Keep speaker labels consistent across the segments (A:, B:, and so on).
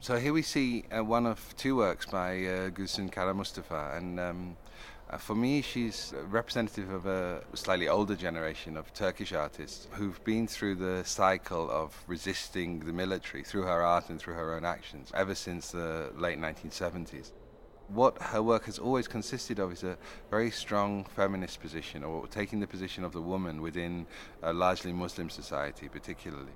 A: So here we see uh, one of two works by uh, Karamustafa, and um, uh, for me, she's representative of a slightly older generation of Turkish artists who've been through the cycle of resisting the military through her art and through her own actions ever since the late 1970s. What her work has always consisted of is a very strong feminist position, or taking the position of the woman within a largely Muslim society, particularly.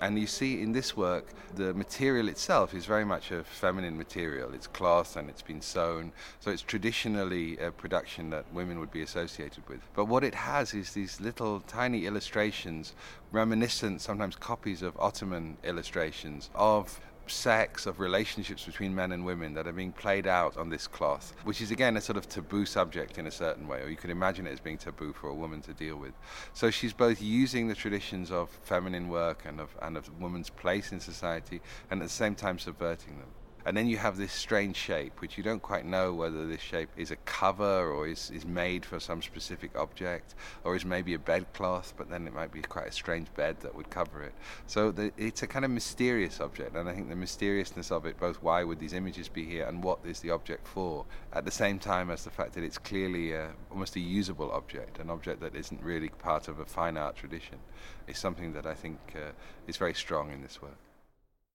A: And you see in this work, the material itself is very much a feminine material. It's cloth and it's been sewn. So it's traditionally a production that women would be associated with. But what it has is these little tiny illustrations, reminiscent, sometimes copies of Ottoman illustrations of sex, of relationships between men and women that are being played out on this cloth, which is again a sort of taboo subject in a certain way, or you could imagine it as being taboo for a woman to deal with. So she's both using the traditions of feminine work and of, and of woman's place in society, and at the same time subverting them. And then you have this strange shape, which you don't quite know whether this shape is a cover or is, is made for some specific object, or is maybe a bedcloth, but then it might be quite a strange bed that would cover it. So the, it's a kind of mysterious object, and I think the mysteriousness of it, both why would these images be here and what is the object for, at the same time as the fact that it's clearly a, almost a usable object, an object that isn't really part of a fine art tradition, is something that I think uh, is very strong in this work.